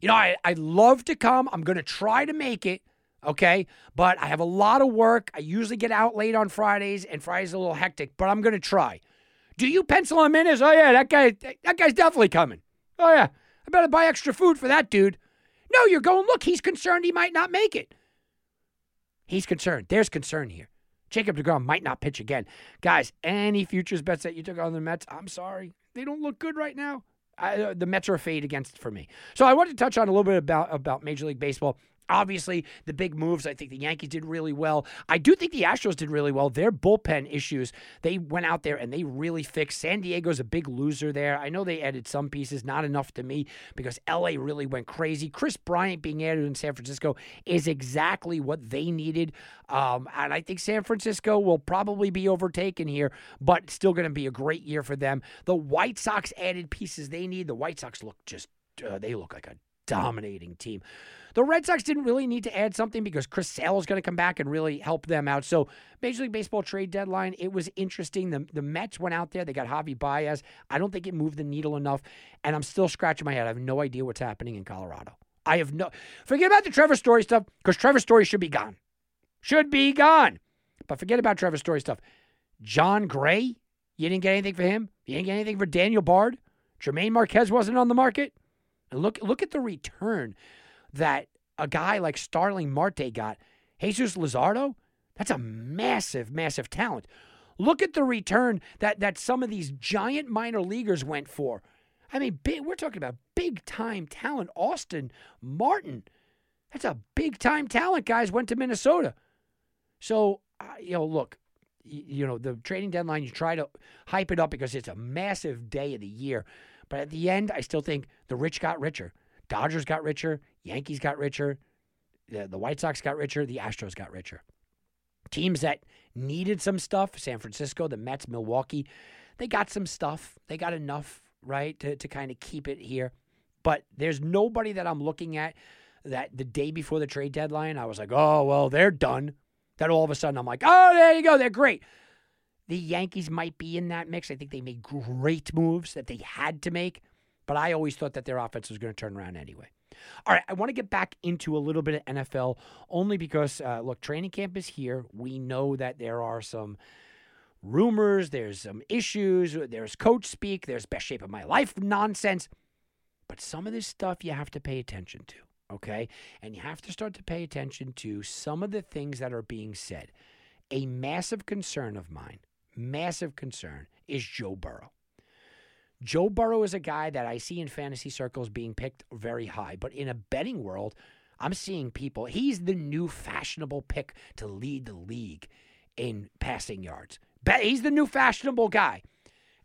You know, I, I'd love to come. I'm going to try to make it. Okay. But I have a lot of work. I usually get out late on Fridays, and Fridays a little hectic, but I'm going to try. Do you pencil him in as, oh, yeah, that guy, that guy's definitely coming. Oh, yeah. I better buy extra food for that dude. No, you're going, look, he's concerned he might not make it. He's concerned. There's concern here. Jacob DeGrom might not pitch again. Guys, any futures bets that you took on the Mets, I'm sorry. They don't look good right now. I, uh, the Mets are a fade against for me. So I wanted to touch on a little bit about, about Major League Baseball. Obviously, the big moves. I think the Yankees did really well. I do think the Astros did really well. Their bullpen issues, they went out there and they really fixed. San Diego's a big loser there. I know they added some pieces, not enough to me because LA really went crazy. Kris Bryant being added in San Francisco is exactly what they needed. Um, and I think San Francisco will probably be overtaken here, but still going to be a great year for them. The White Sox added pieces they need. The White Sox look just, uh, they look like a dominating team. The Red Sox didn't really need to add something because Chris Sale is going to come back and really help them out. So, Major League Baseball trade deadline, it was interesting. The, the Mets went out there, they got Javy Baez. I don't think it moved the needle enough, and I'm still scratching my head. I have no idea what's happening in Colorado. I have no. Forget about the Trevor Story stuff because Trevor Story should be gone. Should be gone. But forget about Trevor Story stuff. Jon Gray, you didn't get anything for him. You didn't get anything for Daniel Bard. German Marquez wasn't on the market. Look, look at the return that a guy like Starling Marte got. Jesus Luzardo, that's a massive, massive talent. Look at the return that that some of these giant minor leaguers went for. I mean, big, we're talking about big time talent. Austin Martin, that's a big time talent. Guys went to Minnesota. So uh, you know, look, you, you know the trading deadline. You try to hype it up because it's a massive day of the year, but at the end, I still think the rich got richer. Dodgers got richer, Yankees got richer, the, the White Sox got richer, the Astros got richer. Teams that needed some stuff, San Francisco, the Mets, Milwaukee, they got some stuff. They got enough, right, to, to kind of keep it here. But there's nobody that I'm looking at that the day before the trade deadline, I was like, oh, well, they're done. That all of a sudden I'm like, oh, there you go. They're great. The Yankees might be in that mix. I think they made great moves that they had to make. But I always thought that their offense was going to turn around anyway. All right, I want to get back into a little bit of NFL only because, uh, look, training camp is here. We know that there are some rumors, there's some issues, there's coach speak, there's best shape of my life nonsense. But some of this stuff you have to pay attention to, okay? And you have to start to pay attention to some of the things that are being said. A massive concern of mine, massive concern, is Joe Burrow. Joe Burrow is a guy that I see in fantasy circles being picked very high, but in a betting world, I'm seeing people. He's the new fashionable pick to lead the league in passing yards. He's the new fashionable guy.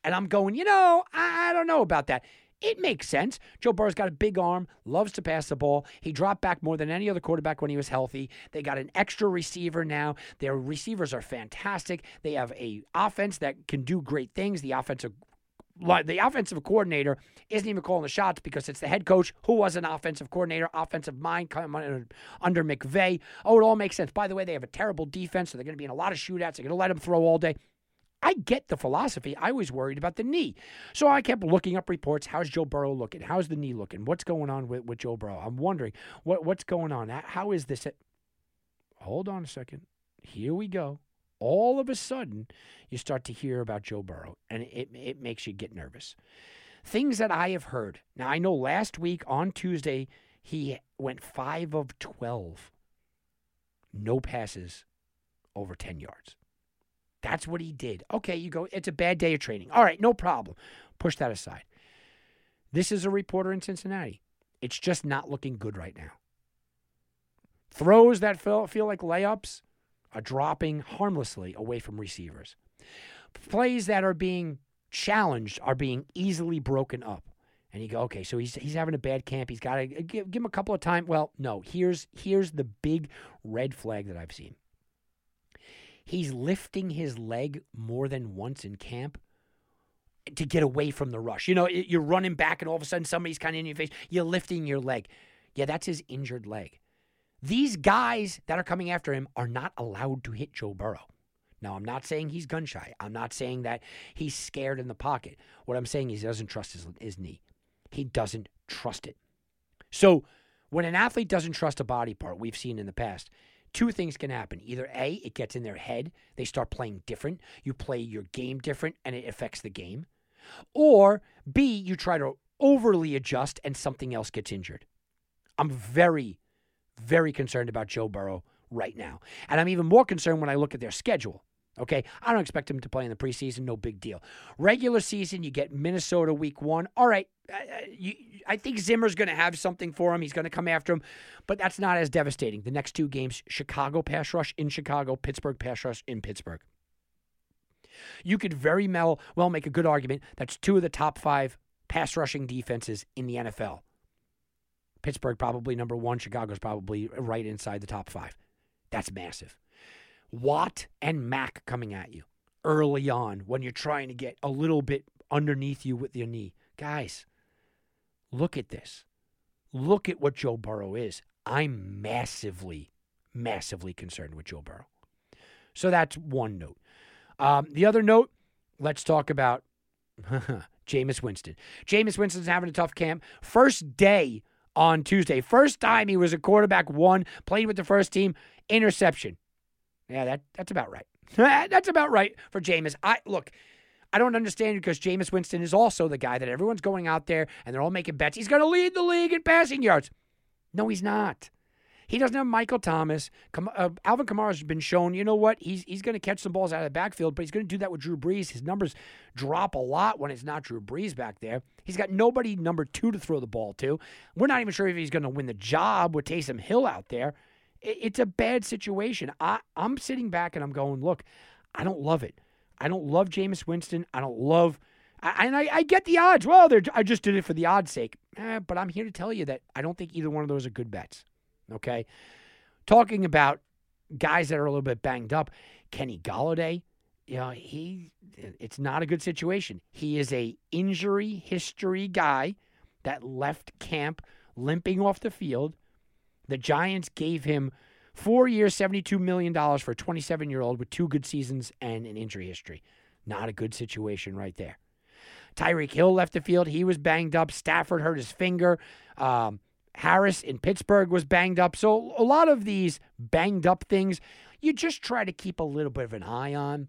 And I'm going, you know, I don't know about that. It makes sense. Joe Burrow's got a big arm, loves to pass the ball. He dropped back more than any other quarterback when he was healthy. They got an extra receiver now. Their receivers are fantastic. They have a offense that can do great things. The offensive the offensive coordinator isn't even calling the shots because it's the head coach who was an offensive coordinator, offensive mind coming under McVay. Oh, it all makes sense. By the way, they have a terrible defense, so they're going to be in a lot of shootouts. They're going to let them throw all day. I get the philosophy. I was worried about the knee. So I kept looking up reports. How's Joe Burrow looking? How's the knee looking? What's going on with, with Joe Burrow? I'm wondering what, what's going on. How is this? Hold on a second. Here we go all of a sudden you start to hear about Joe Burrow and it, it makes you get nervous. Things that I have heard. Now, I know last week on Tuesday, he went 5 of 12. No passes over 10 yards. That's what he did. Okay, you go, it's a bad day of training. All right, no problem. Push that aside. This is a reporter in Cincinnati. It's just not looking good right now. Throws that feel, feel like layups, are dropping harmlessly away from receivers. Plays that are being challenged are being easily broken up. And you go, okay, so he's he's having a bad camp. He's got to give, give him a couple of times. Well, no. Here's here's the big red flag that I've seen. He's lifting his leg more than once in camp to get away from the rush. You know, you're running back, and all of a sudden somebody's kind of in your face. You're lifting your leg. Yeah, that's his injured leg. These guys that are coming after him are not allowed to hit Joe Burrow. Now, I'm not saying he's gun shy. I'm not saying that he's scared in the pocket. What I'm saying is he doesn't trust his, his knee. He doesn't trust it. So, when an athlete doesn't trust a body part, we've seen in the past, two things can happen. Either A, it gets in their head, they start playing different, you play your game different, and it affects the game. Or B, you try to overly adjust and something else gets injured. I'm very, very concerned about Joe Burrow right now. And I'm even more concerned when I look at their schedule. Okay, I don't expect him to play in the preseason. No big deal. Regular season, you get Minnesota week one. All right, uh, you, I think Zimmer's going to have something for him. He's going to come after him, but that's not as devastating. The next two games: Chicago pass rush in Chicago, Pittsburgh pass rush in Pittsburgh. You could very well make a good argument that's two of the top five pass rushing defenses in the NFL. Pittsburgh probably number one. Chicago's probably right inside the top five. That's massive. Watt and Mack coming at you early on when you're trying to get a little bit underneath you with your knee. Guys, look at this. Look at what Joe Burrow is. I'm massively, massively concerned with Joe Burrow. So that's one note. Um, the other note, let's talk about Jameis Winston. Jameis Winston's having a tough camp. First day on Tuesday. First time he was a quarterback one, played with the first team, interception. Yeah, that that's about right. that's about right for Jameis. I look, I don't understand because Jameis Winston is also the guy that everyone's going out there and they're all making bets. He's going to lead the league in passing yards. No, he's not. He doesn't have Michael Thomas. Uh, Alvin Kamara's been shown, you know what? He's he's going to catch some balls out of the backfield, but he's going to do that with Drew Brees. His numbers drop a lot when it's not Drew Brees back there. He's got nobody number two to throw the ball to. We're not even sure if he's going to win the job with Taysom Hill out there it's a bad situation. I, I'm sitting back and I'm going, look, I don't love it. I don't love Jameis Winston. I don't love, and I, I get the odds. Well, I just did it for the odds sake. Eh, but I'm here to tell you that I don't think either one of those are good bets. Okay. Talking about guys that are a little bit banged up, Kenny Golladay, you know, he, it's not a good situation. He is a injury history guy that left camp limping off the field the Giants gave him four years, $72 million for a 27 year old with two good seasons and an injury history. Not a good situation right there. Tyreek Hill left the field. He was banged up. Stafford hurt his finger. Um, Harris in Pittsburgh was banged up. So a lot of these banged up things, you just try to keep a little bit of an eye on.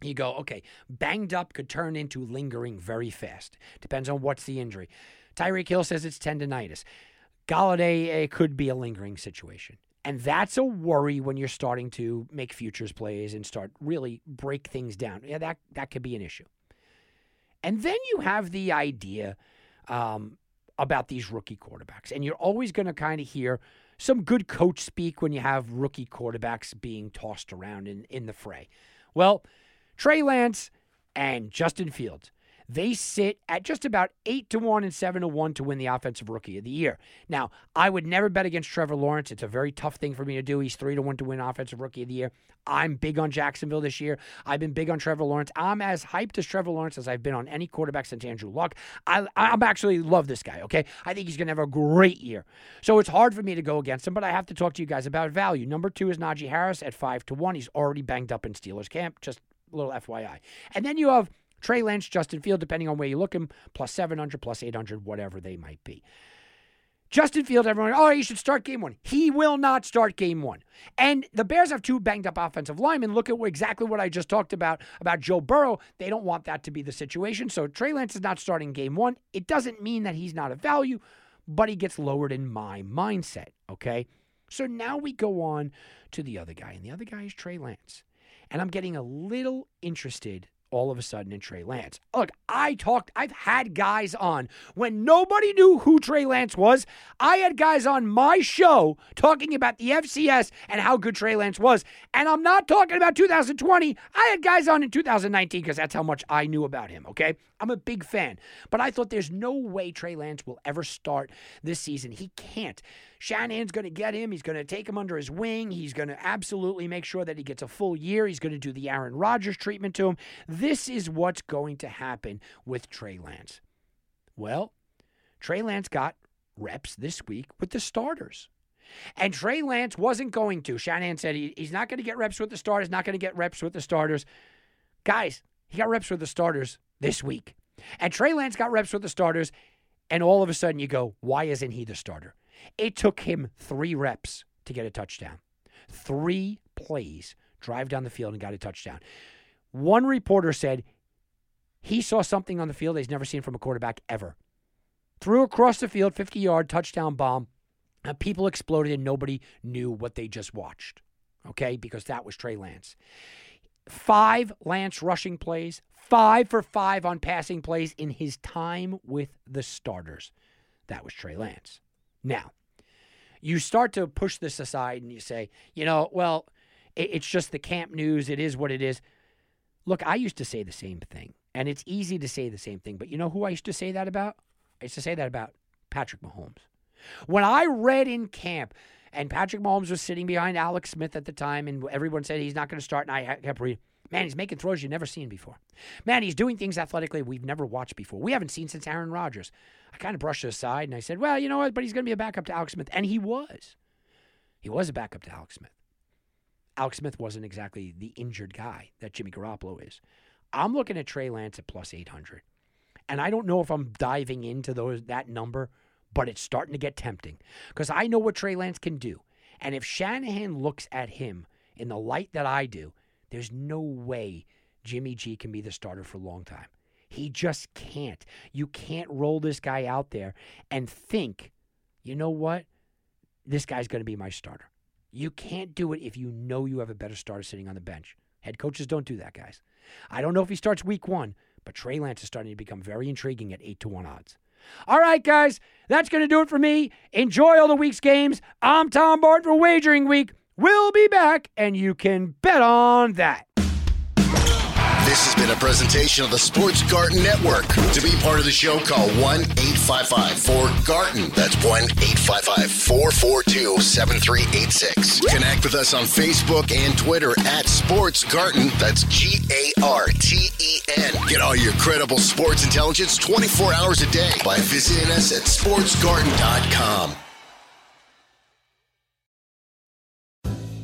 You go, okay, banged up could turn into lingering very fast. Depends on what's the injury. Tyreek Hill says it's tendonitis. Golladay it could be a lingering situation. And that's a worry when you're starting to make futures plays and start really break things down. Yeah, that, that could be an issue. And then you have the idea um, about these rookie quarterbacks. And you're always going to kind of hear some good coach speak when you have rookie quarterbacks being tossed around in, in the fray. Well, Trey Lance and Justin Fields they sit at just about 8 to 1 and 7 to 1 to win the offensive rookie of the year. Now, I would never bet against Trevor Lawrence. It's a very tough thing for me to do. He's 3 to 1 to win offensive rookie of the year. I'm big on Jacksonville this year. I've been big on Trevor Lawrence. I'm as hyped as Trevor Lawrence as I've been on any quarterback since Andrew Luck. I I'm actually love this guy, okay? I think he's going to have a great year. So it's hard for me to go against him, but I have to talk to you guys about value. Number 2 is Najee Harris at 5 to 1. He's already banged up in Steelers camp, just a little FYI. And then you have Trey Lance, Justin Field, depending on where you look him, plus 700, plus 800, whatever they might be. Justin Field, everyone, oh, you should start game one. He will not start game one. And the Bears have two banged up offensive linemen. Look at exactly what I just talked about about Joe Burrow. They don't want that to be the situation. So Trey Lance is not starting game one. It doesn't mean that he's not a value, but he gets lowered in my mindset. Okay. So now we go on to the other guy, and the other guy is Trey Lance. And I'm getting a little interested all of a sudden in Trey Lance. Look, I talked, I've had guys on when nobody knew who Trey Lance was. I had guys on my show talking about the FCS and how good Trey Lance was. And I'm not talking about 2020. I had guys on in 2019 because that's how much I knew about him, okay? I'm a big fan. But I thought there's no way Trey Lance will ever start this season. He can't. Shanahan's going to get him. He's going to take him under his wing. He's going to absolutely make sure that he gets a full year. He's going to do the Aaron Rodgers treatment to him. This is what's going to happen with Trey Lance. Well, Trey Lance got reps this week with the starters. And Trey Lance wasn't going to. Shanahan said he, he's not going to get reps with the starters, not going to get reps with the starters. Guys, he got reps with the starters this week. And Trey Lance got reps with the starters, and all of a sudden you go, why isn't he the starter? It took him three reps to get a touchdown. three plays, drive down the field, and got a touchdown. One reporter said he saw something on the field he's never seen from a quarterback ever. Threw across the field, 50 yard touchdown bomb, and people exploded, and nobody knew what they just watched. Okay, because that was Trey Lance. Five Lance rushing plays, five for five on passing plays in his time with the starters. That was Trey Lance. Now, you start to push this aside and you say, you know, well, it's just the camp news. It is what it is. Look, I used to say the same thing, and it's easy to say the same thing. But you know who I used to say that about? I used to say that about Patrick Mahomes. When I read in camp, and Patrick Mahomes was sitting behind Alex Smith at the time, and everyone said he's not going to start, and I kept reading, man, he's making throws you've never seen before. Man, he's doing things athletically we've never watched before. We haven't seen since Aaron Rodgers. I kind of brushed it aside, and I said, well, you know what? But he's going to be a backup to Alex Smith. And he was. He was a backup to Alex Smith. Alex Smith wasn't exactly the injured guy that Jimmy Garoppolo is. I'm looking at Trey Lance at plus 800. And I don't know if I'm diving into those that number, but it's starting to get tempting because I know what Trey Lance can do. And if Shanahan looks at him in the light that I do, there's no way Jimmy G can be the starter for a long time. He just can't. You can't roll this guy out there and think, you know what? This guy's going to be my starter. You can't do it if you know you have a better starter sitting on the bench. Head coaches don't do that, guys. I don't know if he starts week one, but Trey Lance is starting to become very intriguing at 8 to 1 odds. All right, guys, that's going to do it for me. Enjoy all the week's games. I'm Tom Barton for Wagering Week. We'll be back, and you can bet on that. This has been a presentation of the Sports Garden Network. To be part of the show, call 1 855 4 Garden. That's 1 855 442 7386. Connect with us on Facebook and Twitter at Sports Garden. That's G A R T E N. Get all your credible sports intelligence 24 hours a day by visiting us at sportsgarden.com.